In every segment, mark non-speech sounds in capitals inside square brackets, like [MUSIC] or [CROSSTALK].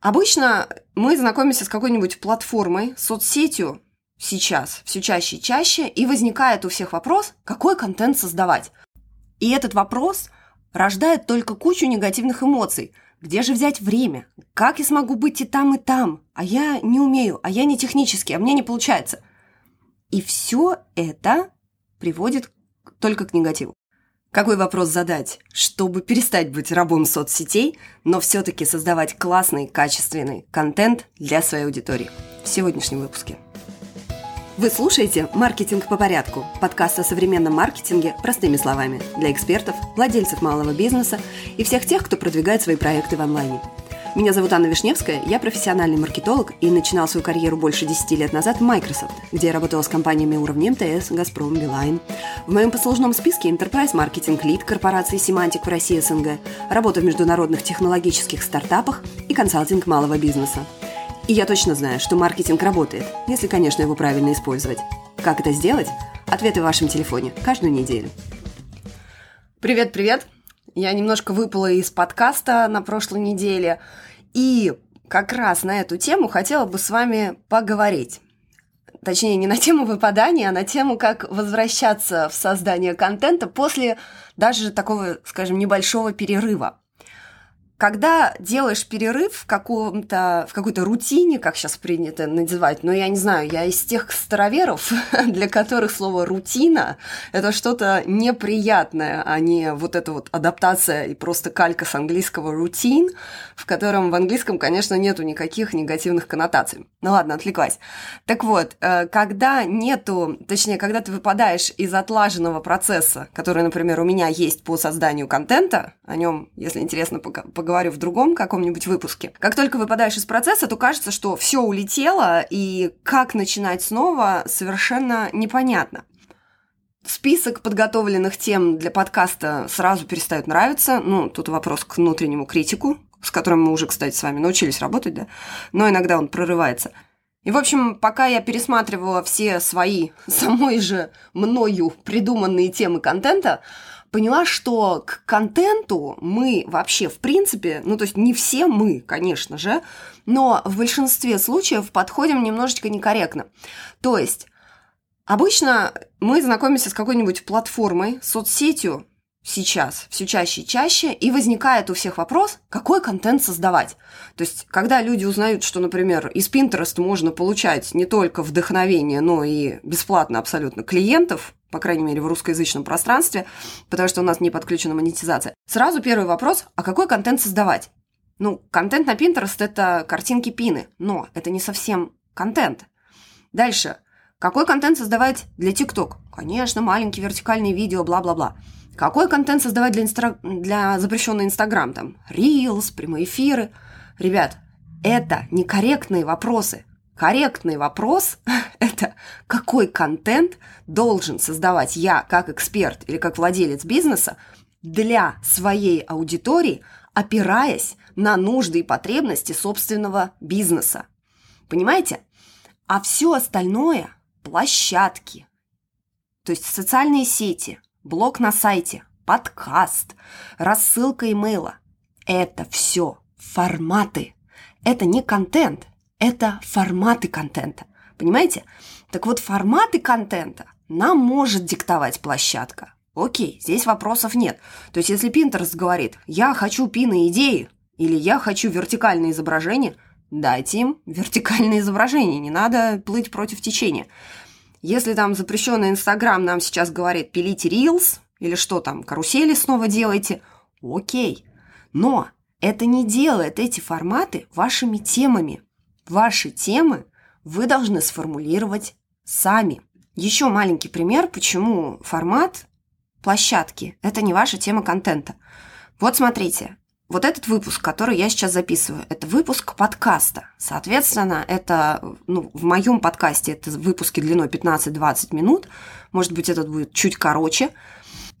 Обычно мы знакомимся с какой-нибудь платформой, соцсетью сейчас все чаще и чаще, и возникает у всех вопрос, какой контент создавать. И этот вопрос рождает только кучу негативных эмоций. Где же взять время? Как я смогу быть и там, и там? А я не умею, а я не технический, а мне не получается. И все это приводит только к негативу. Какой вопрос задать, чтобы перестать быть рабом соцсетей, но все-таки создавать классный, качественный контент для своей аудитории. В сегодняшнем выпуске. Вы слушаете «Маркетинг по порядку» – подкаст о современном маркетинге простыми словами для экспертов, владельцев малого бизнеса и всех тех, кто продвигает свои проекты в онлайне – меня зовут Анна Вишневская, я профессиональный маркетолог и начинал свою карьеру больше 10 лет назад в Microsoft, где я работала с компаниями уровня МТС, Газпром, Билайн. В моем послужном списке Enterprise Marketing Lead корпорации Semantic в России СНГ, работа в международных технологических стартапах и консалтинг малого бизнеса. И я точно знаю, что маркетинг работает, если, конечно, его правильно использовать. Как это сделать? Ответы в вашем телефоне каждую неделю. Привет-привет! Я немножко выпала из подкаста на прошлой неделе, и как раз на эту тему хотела бы с вами поговорить. Точнее, не на тему выпадания, а на тему, как возвращаться в создание контента после даже такого, скажем, небольшого перерыва. Когда делаешь перерыв в, каком-то, в какой-то рутине, как сейчас принято называть, но я не знаю, я из тех староверов, [LAUGHS] для которых слово «рутина» — это что-то неприятное, а не вот эта вот адаптация и просто калька с английского «routine», в котором в английском, конечно, нету никаких негативных коннотаций. Ну ладно, отвлеклась. Так вот, э, когда нету, точнее, когда ты выпадаешь из отлаженного процесса, который, например, у меня есть по созданию контента, о нем, если интересно, поговорить, поговорю в другом каком-нибудь выпуске. Как только выпадаешь из процесса, то кажется, что все улетело, и как начинать снова совершенно непонятно. Список подготовленных тем для подкаста сразу перестает нравиться. Ну, тут вопрос к внутреннему критику, с которым мы уже, кстати, с вами научились работать, да? Но иногда он прорывается. И, в общем, пока я пересматривала все свои [LAUGHS] самой же мною придуманные темы контента, поняла, что к контенту мы вообще, в принципе, ну, то есть не все мы, конечно же, но в большинстве случаев подходим немножечко некорректно. То есть обычно мы знакомимся с какой-нибудь платформой, соцсетью, сейчас все чаще и чаще, и возникает у всех вопрос, какой контент создавать. То есть, когда люди узнают, что, например, из Pinterest можно получать не только вдохновение, но и бесплатно абсолютно клиентов, по крайней мере, в русскоязычном пространстве, потому что у нас не подключена монетизация. Сразу первый вопрос, а какой контент создавать? Ну, контент на Pinterest – это картинки пины, но это не совсем контент. Дальше. Какой контент создавать для TikTok? Конечно, маленькие вертикальные видео, бла-бла-бла. Какой контент создавать для, инстра... для запрещенного Инстаграм? Там, Reels, прямые эфиры. Ребят, это некорректные вопросы. Корректный вопрос [LAUGHS] – это какой контент должен создавать я как эксперт или как владелец бизнеса для своей аудитории, опираясь на нужды и потребности собственного бизнеса. Понимаете? А все остальное – площадки, то есть социальные сети, блог на сайте, подкаст, рассылка имейла – это все форматы. Это не контент, это форматы контента. Понимаете? Так вот, форматы контента нам может диктовать площадка. Окей, здесь вопросов нет. То есть, если Pinterest говорит, я хочу пины идеи, или я хочу вертикальное изображение, дайте им вертикальное изображение, не надо плыть против течения. Если там запрещенный Инстаграм нам сейчас говорит, пилите Reels, или что там, карусели снова делайте, окей. Но это не делает эти форматы вашими темами. Ваши темы вы должны сформулировать сами. Еще маленький пример, почему формат площадки – это не ваша тема контента. Вот смотрите, вот этот выпуск, который я сейчас записываю, это выпуск подкаста. Соответственно, это, ну, в моем подкасте это выпуски длиной 15-20 минут. Может быть, этот будет чуть короче.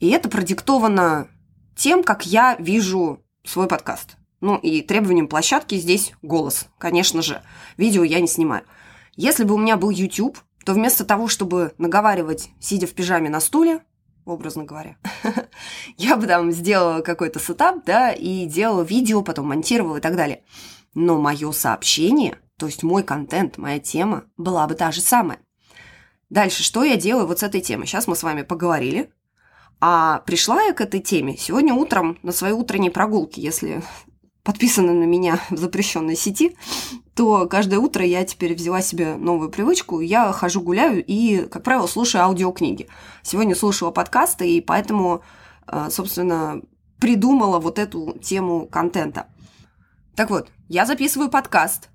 И это продиктовано тем, как я вижу свой подкаст. Ну и требованием площадки здесь голос, конечно же. Видео я не снимаю. Если бы у меня был YouTube, то вместо того, чтобы наговаривать, сидя в пижаме на стуле, образно говоря, [LAUGHS] я бы там сделала какой-то сетап, да, и делала видео, потом монтировала и так далее. но мое сообщение, то есть мой контент, моя тема была бы та же самая. Дальше, что я делаю вот с этой темой? Сейчас мы с вами поговорили, а пришла я к этой теме сегодня утром на своей утренней прогулке. Если подписаны на меня в запрещенной сети, то каждое утро я теперь взяла себе новую привычку. Я хожу, гуляю и, как правило, слушаю аудиокниги. Сегодня слушала подкасты, и поэтому, э, собственно, придумала вот эту тему контента. Так вот, я записываю подкаст.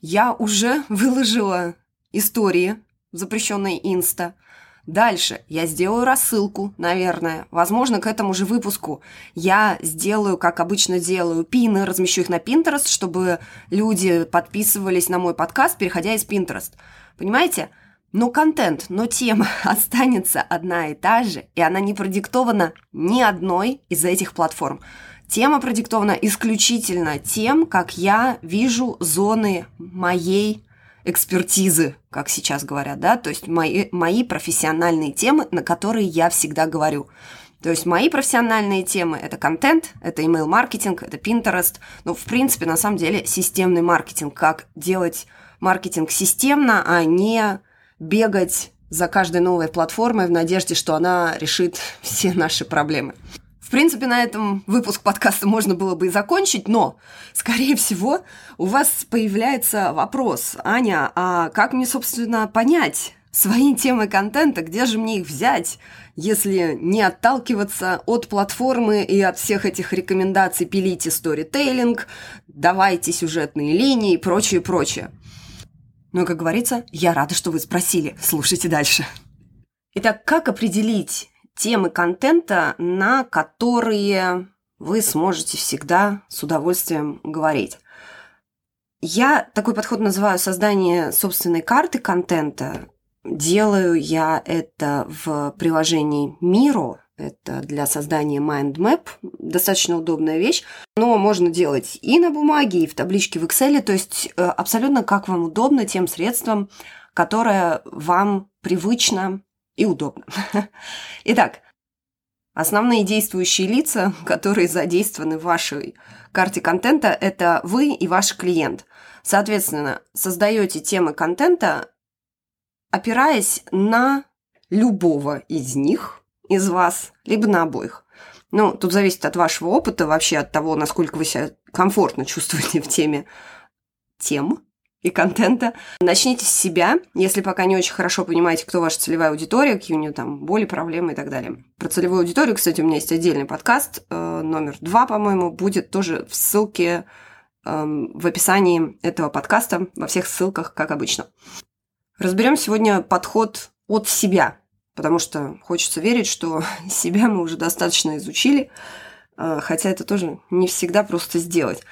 Я уже [LAUGHS] выложила истории в запрещенной инста – Дальше я сделаю рассылку, наверное. Возможно, к этому же выпуску я сделаю, как обычно делаю, пины, размещу их на Pinterest, чтобы люди подписывались на мой подкаст, переходя из Pinterest. Понимаете? Но контент, но тема [LAUGHS] останется одна и та же, и она не продиктована ни одной из этих платформ. Тема продиктована исключительно тем, как я вижу зоны моей экспертизы, как сейчас говорят, да, то есть мои, мои профессиональные темы, на которые я всегда говорю. То есть мои профессиональные темы – это контент, это email-маркетинг, это Pinterest, ну, в принципе, на самом деле, системный маркетинг, как делать маркетинг системно, а не бегать за каждой новой платформой в надежде, что она решит [LAUGHS] все наши проблемы. В принципе, на этом выпуск подкаста можно было бы и закончить, но, скорее всего, у вас появляется вопрос, Аня, а как мне, собственно, понять свои темы контента, где же мне их взять, если не отталкиваться от платформы и от всех этих рекомендаций «пилите сторителлинг», «давайте сюжетные линии» и прочее, прочее. Ну, как говорится, я рада, что вы спросили. Слушайте дальше. Итак, как определить темы контента, на которые вы сможете всегда с удовольствием говорить. Я такой подход называю создание собственной карты контента. Делаю я это в приложении Miro. Это для создания Mind Map. Достаточно удобная вещь. Но можно делать и на бумаге, и в табличке в Excel. То есть э, абсолютно как вам удобно тем средством, которое вам привычно и удобно. [LAUGHS] Итак, основные действующие лица, которые задействованы в вашей карте контента, это вы и ваш клиент. Соответственно, создаете темы контента, опираясь на любого из них, из вас, либо на обоих. Ну, тут зависит от вашего опыта, вообще от того, насколько вы себя комфортно чувствуете в теме тем, и контента. Начните с себя, если пока не очень хорошо понимаете, кто ваша целевая аудитория, какие у нее там боли, проблемы и так далее. Про целевую аудиторию, кстати, у меня есть отдельный подкаст, э, номер два, по-моему, будет тоже в ссылке э, в описании этого подкаста, во всех ссылках, как обычно. Разберем сегодня подход от себя, потому что хочется верить, что [LAUGHS] себя мы уже достаточно изучили, э, хотя это тоже не всегда просто сделать.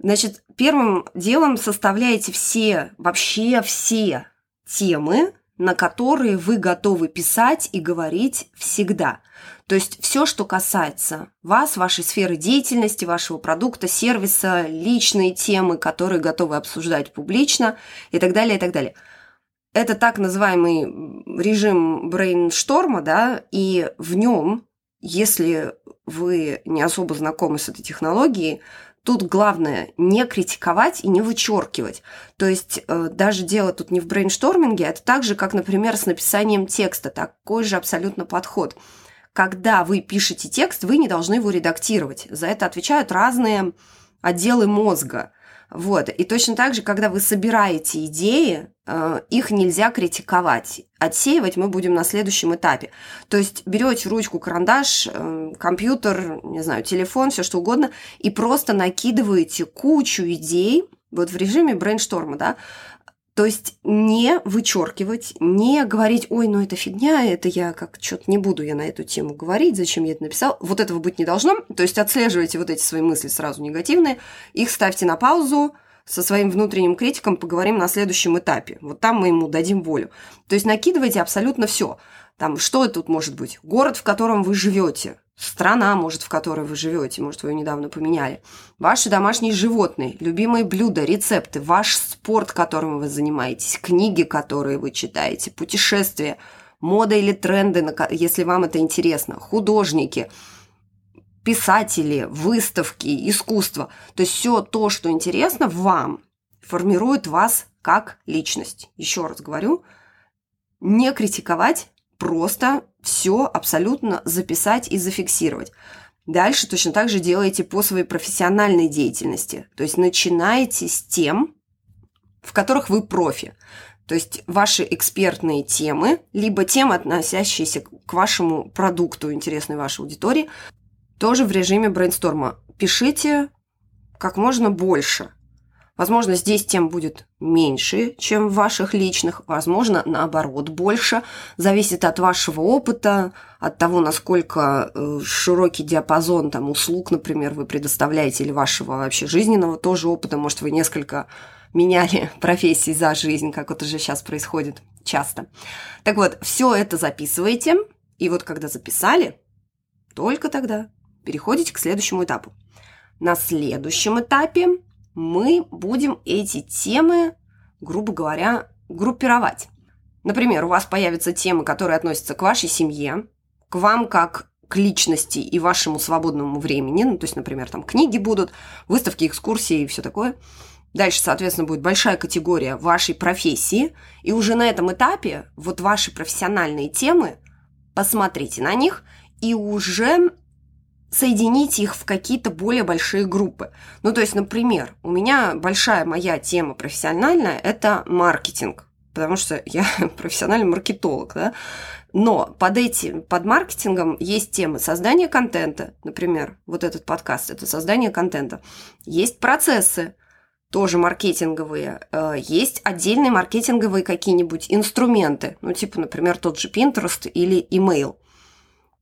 Значит, первым делом составляете все, вообще все темы, на которые вы готовы писать и говорить всегда. То есть все, что касается вас, вашей сферы деятельности, вашего продукта, сервиса, личные темы, которые готовы обсуждать публично и так далее, и так далее. Это так называемый режим брейншторма, да, и в нем, если вы не особо знакомы с этой технологией, Тут главное не критиковать и не вычеркивать. То есть э, даже дело тут не в брейншторминге, это так же, как, например, с написанием текста. Такой же абсолютно подход. Когда вы пишете текст, вы не должны его редактировать. За это отвечают разные отделы мозга. Вот. И точно так же, когда вы собираете идеи, э, их нельзя критиковать. Отсеивать мы будем на следующем этапе. То есть берете ручку, карандаш, э, компьютер, не знаю, телефон, все что угодно, и просто накидываете кучу идей, вот в режиме брейншторма, да, то есть не вычеркивать, не говорить, ой, ну это фигня, это я как что-то не буду я на эту тему говорить, зачем я это написал. Вот этого быть не должно. То есть отслеживайте вот эти свои мысли сразу негативные, их ставьте на паузу, со своим внутренним критиком поговорим на следующем этапе. Вот там мы ему дадим волю. То есть накидывайте абсолютно все. Там, что тут может быть? Город, в котором вы живете, страна, может, в которой вы живете, может, вы ее недавно поменяли, ваши домашние животные, любимые блюда, рецепты, ваш спорт, которым вы занимаетесь, книги, которые вы читаете, путешествия, мода или тренды, если вам это интересно, художники, писатели, выставки, искусство. То есть все то, что интересно вам, формирует вас как личность. Еще раз говорю, не критиковать, просто все абсолютно записать и зафиксировать. Дальше точно так же делаете по своей профессиональной деятельности. То есть начинаете с тем, в которых вы профи. То есть ваши экспертные темы, либо темы, относящиеся к вашему продукту, интересной вашей аудитории, тоже в режиме брейнсторма. Пишите как можно больше. Возможно, здесь тем будет меньше, чем в ваших личных, возможно, наоборот, больше. Зависит от вашего опыта, от того, насколько э, широкий диапазон там, услуг, например, вы предоставляете, или вашего вообще жизненного тоже опыта. Может, вы несколько меняли [LAUGHS] профессии за жизнь, как это же сейчас происходит часто. Так вот, все это записываете, и вот когда записали, только тогда переходите к следующему этапу. На следующем этапе мы будем эти темы, грубо говоря, группировать. Например, у вас появятся темы, которые относятся к вашей семье, к вам как к личности и вашему свободному времени. Ну, то есть, например, там книги будут, выставки, экскурсии и все такое. Дальше, соответственно, будет большая категория вашей профессии. И уже на этом этапе вот ваши профессиональные темы, посмотрите на них и уже соединить их в какие-то более большие группы. Ну, то есть, например, у меня большая моя тема профессиональная – это маркетинг, потому что я [LAUGHS] профессиональный маркетолог, да. Но под этим, под маркетингом есть темы создания контента, например, вот этот подкаст – это создание контента. Есть процессы, тоже маркетинговые. Э, есть отдельные маркетинговые какие-нибудь инструменты, ну, типа, например, тот же Pinterest или email –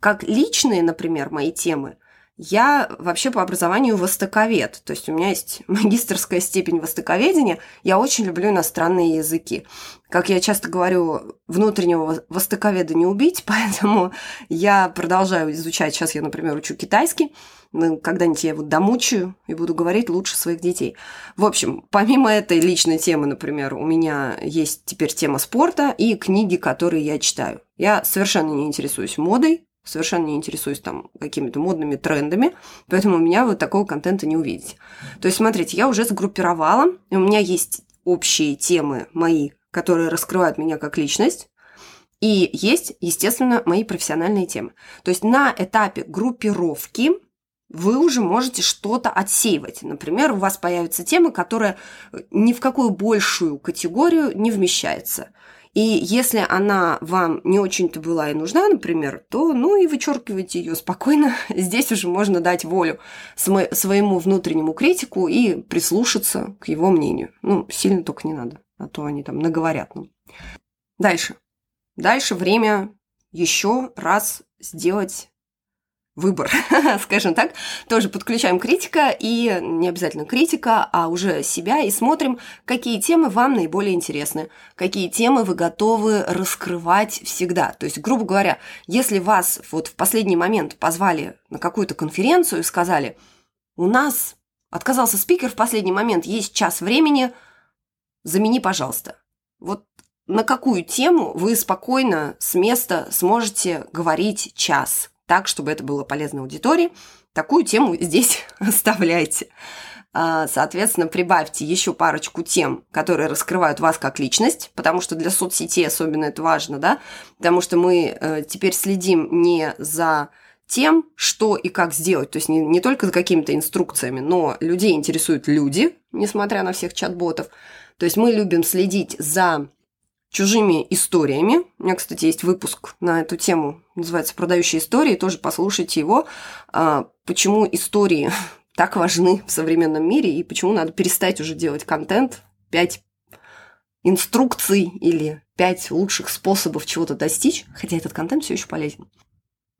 как личные, например, мои темы, я вообще по образованию востоковед, то есть у меня есть [LAUGHS] магистрская степень востоковедения, я очень люблю иностранные языки. Как я часто говорю, внутреннего востоковеда не убить, [LAUGHS] поэтому я продолжаю изучать, сейчас я, например, учу китайский, ну, когда-нибудь я его домучаю и буду говорить лучше своих детей. В общем, помимо этой личной темы, например, у меня есть теперь тема спорта и книги, которые я читаю. Я совершенно не интересуюсь модой, совершенно не интересуюсь там какими-то модными трендами, поэтому у меня вот такого контента не увидите. То есть, смотрите, я уже сгруппировала, и у меня есть общие темы мои, которые раскрывают меня как личность, и есть, естественно, мои профессиональные темы. То есть на этапе группировки вы уже можете что-то отсеивать. Например, у вас появится тема, которая ни в какую большую категорию не вмещается. И если она вам не очень-то была и нужна, например, то ну и вычеркивайте ее спокойно. [LAUGHS] Здесь уже можно дать волю своему внутреннему критику и прислушаться к его мнению. Ну, сильно только не надо, а то они там наговорят. Ну. Дальше. Дальше время еще раз сделать выбор, [LAUGHS] скажем так, тоже подключаем критика и не обязательно критика, а уже себя и смотрим, какие темы вам наиболее интересны, какие темы вы готовы раскрывать всегда. То есть, грубо говоря, если вас вот в последний момент позвали на какую-то конференцию и сказали, у нас отказался спикер в последний момент, есть час времени, замени, пожалуйста. Вот на какую тему вы спокойно с места сможете говорить час, так, чтобы это было полезно аудитории. Такую тему здесь [LAUGHS] оставляйте. А, соответственно, прибавьте еще парочку тем, которые раскрывают вас как личность, потому что для соцсетей особенно это важно, да, потому что мы э, теперь следим не за тем, что и как сделать, то есть не, не только за какими-то инструкциями, но людей интересуют люди, несмотря на всех чат-ботов. То есть мы любим следить за чужими историями. У меня, кстати, есть выпуск на эту тему, называется «Продающие истории», тоже послушайте его. А, почему истории [LAUGHS] так важны в современном мире и почему надо перестать уже делать контент, пять инструкций или пять лучших способов чего-то достичь, хотя этот контент все еще полезен.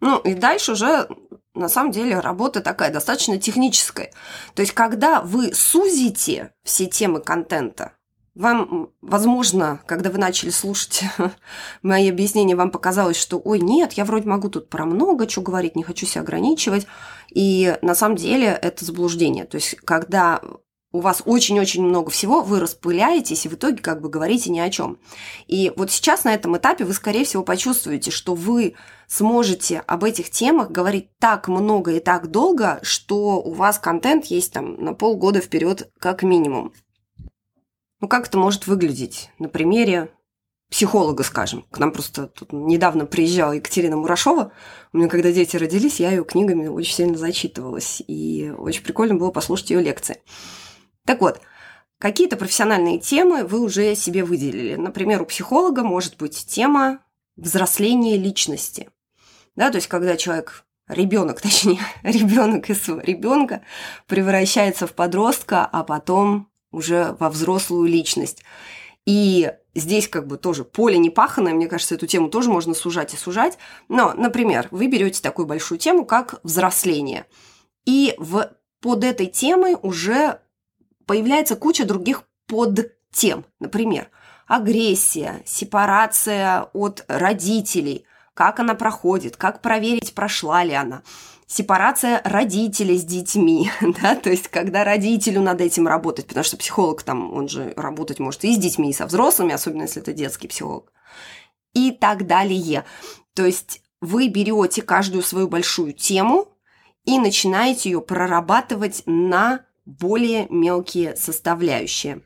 Ну и дальше уже на самом деле работа такая достаточно техническая. То есть, когда вы сузите все темы контента, вам, возможно, когда вы начали слушать [LAUGHS] мои объяснения, вам показалось, что ой, нет, я вроде могу тут про много чего говорить, не хочу себя ограничивать. И на самом деле это заблуждение. То есть, когда у вас очень-очень много всего, вы распыляетесь и в итоге как бы говорите ни о чем. И вот сейчас на этом этапе вы, скорее всего, почувствуете, что вы сможете об этих темах говорить так много и так долго, что у вас контент есть там на полгода вперед как минимум. Ну, как это может выглядеть? На примере психолога, скажем. К нам просто тут недавно приезжала Екатерина Мурашова. У меня, когда дети родились, я ее книгами очень сильно зачитывалась. И очень прикольно было послушать ее лекции. Так вот, какие-то профессиональные темы вы уже себе выделили. Например, у психолога может быть тема взросления личности. Да, то есть, когда человек ребенок, [LAUGHS] точнее, ребенок из ребенка превращается в подростка, а потом уже во взрослую личность. И здесь как бы тоже поле не паханное, мне кажется, эту тему тоже можно сужать и сужать. Но, например, вы берете такую большую тему, как взросление. И в, под этой темой уже появляется куча других подтем. Например, агрессия, сепарация от родителей, как она проходит, как проверить, прошла ли она – сепарация родителей с детьми, [LAUGHS] да, то есть когда родителю над этим работать, потому что психолог там, он же работать может и с детьми, и со взрослыми, особенно если это детский психолог, и так далее. То есть вы берете каждую свою большую тему и начинаете ее прорабатывать на более мелкие составляющие.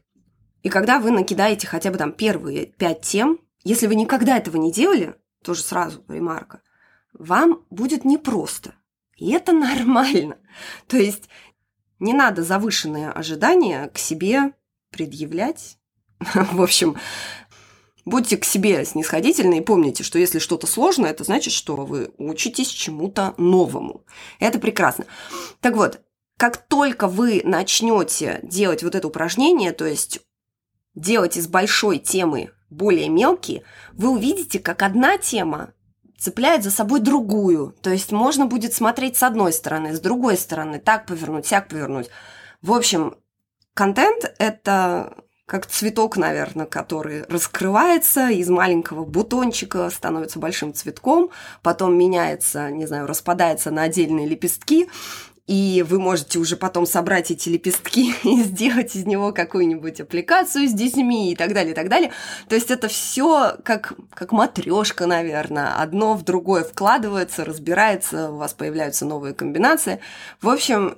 И когда вы накидаете хотя бы там первые пять тем, если вы никогда этого не делали, тоже сразу ремарка, вам будет непросто. И это [LAUGHS] нормально. То есть не надо завышенные ожидания к себе предъявлять. [LAUGHS] В общем, будьте к себе снисходительны и помните, что если что-то сложное, это значит, что вы учитесь чему-то новому. Это прекрасно. Так вот, как только вы начнете делать вот это упражнение, то есть делать из большой темы более мелкие, вы увидите, как одна тема цепляет за собой другую. То есть можно будет смотреть с одной стороны, с другой стороны, так повернуть, сяк повернуть. В общем, контент – это как цветок, наверное, который раскрывается из маленького бутончика, становится большим цветком, потом меняется, не знаю, распадается на отдельные лепестки, и вы можете уже потом собрать эти лепестки [LAUGHS] и сделать из него какую-нибудь аппликацию с детьми и так далее, и так далее. То есть это все как, как матрешка, наверное. Одно в другое вкладывается, разбирается, у вас появляются новые комбинации. В общем,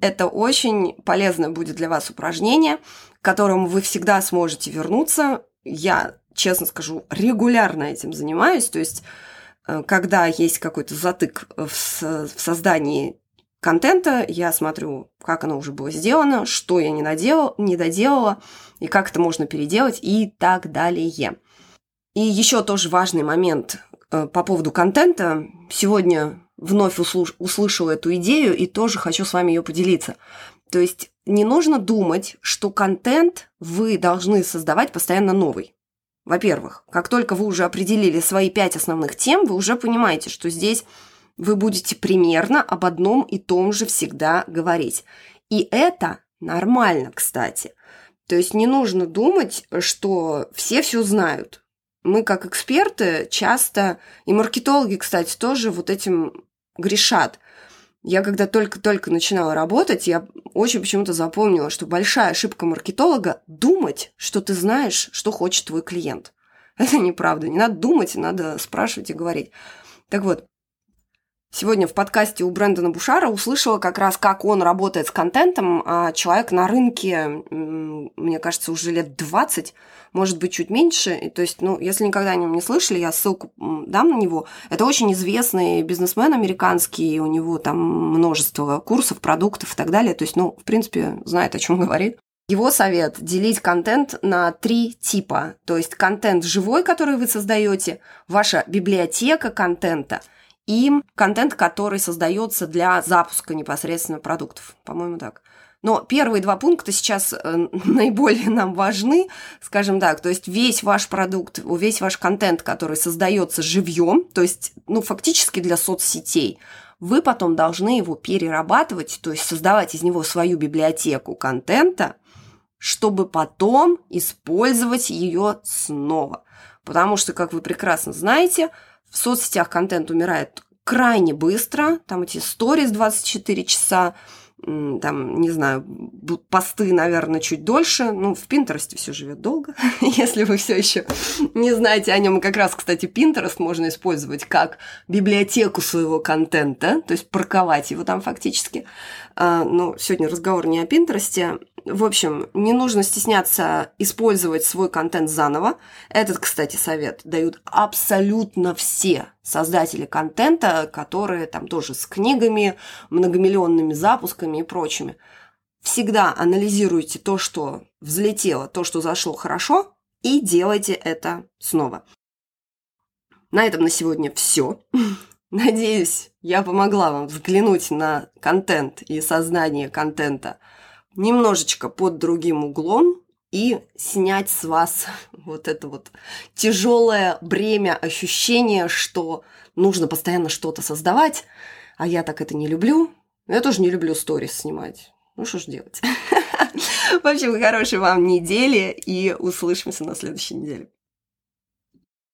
это очень полезное будет для вас упражнение, к которому вы всегда сможете вернуться. Я, честно скажу, регулярно этим занимаюсь. То есть э, когда есть какой-то затык в, в создании контента, я смотрю, как оно уже было сделано, что я не, наделал, не доделала, и как это можно переделать, и так далее. И еще тоже важный момент э, по поводу контента. Сегодня вновь услыш- услышала эту идею и тоже хочу с вами ее поделиться. То есть не нужно думать, что контент вы должны создавать постоянно новый. Во-первых, как только вы уже определили свои пять основных тем, вы уже понимаете, что здесь вы будете примерно об одном и том же всегда говорить. И это нормально, кстати. То есть не нужно думать, что все все знают. Мы как эксперты часто, и маркетологи, кстати, тоже вот этим грешат. Я когда только-только начинала работать, я очень почему-то запомнила, что большая ошибка маркетолога – думать, что ты знаешь, что хочет твой клиент. [LAUGHS] Это неправда. Не надо думать, надо спрашивать и говорить. Так вот, Сегодня в подкасте у Брэндона Бушара услышала как раз, как он работает с контентом. А человек на рынке, мне кажется, уже лет 20, может быть, чуть меньше. То есть, ну, если никогда о нем не слышали, я ссылку дам на него. Это очень известный бизнесмен американский, у него там множество курсов, продуктов и так далее. То есть, ну, в принципе, знает, о чем [LAUGHS] говорит. Его совет – делить контент на три типа. То есть контент живой, который вы создаете, ваша библиотека контента – и контент, который создается для запуска непосредственно продуктов. По-моему, так. Но первые два пункта сейчас э, [LAUGHS] наиболее нам важны, скажем так. То есть весь ваш продукт, весь ваш контент, который создается живьем, то есть, ну, фактически для соцсетей, вы потом должны его перерабатывать, то есть создавать из него свою библиотеку контента, чтобы потом использовать ее снова. Потому что, как вы прекрасно знаете, в соцсетях контент умирает крайне быстро, там эти сторис 24 часа, там, не знаю, посты, наверное, чуть дольше. Ну, в Пинтересте все живет долго, [LAUGHS] если вы все еще не знаете о нем. И как раз, кстати, Пинтерест можно использовать как библиотеку своего контента, то есть парковать его там фактически. А, но сегодня разговор не о Пинтересте. В общем, не нужно стесняться использовать свой контент заново. Этот, кстати, совет дают абсолютно все создатели контента, которые там тоже с книгами, многомиллионными запусками и прочими. Всегда анализируйте то, что взлетело, то, что зашло хорошо, и делайте это снова. На этом на сегодня все. [LAUGHS] Надеюсь, я помогла вам взглянуть на контент и сознание контента немножечко под другим углом и снять с вас [LAUGHS] вот это вот тяжелое бремя ощущения, что нужно постоянно что-то создавать, а я так это не люблю. Я тоже не люблю сторис снимать. Ну что ж делать? [LAUGHS] В общем, хорошей вам недели и услышимся на следующей неделе.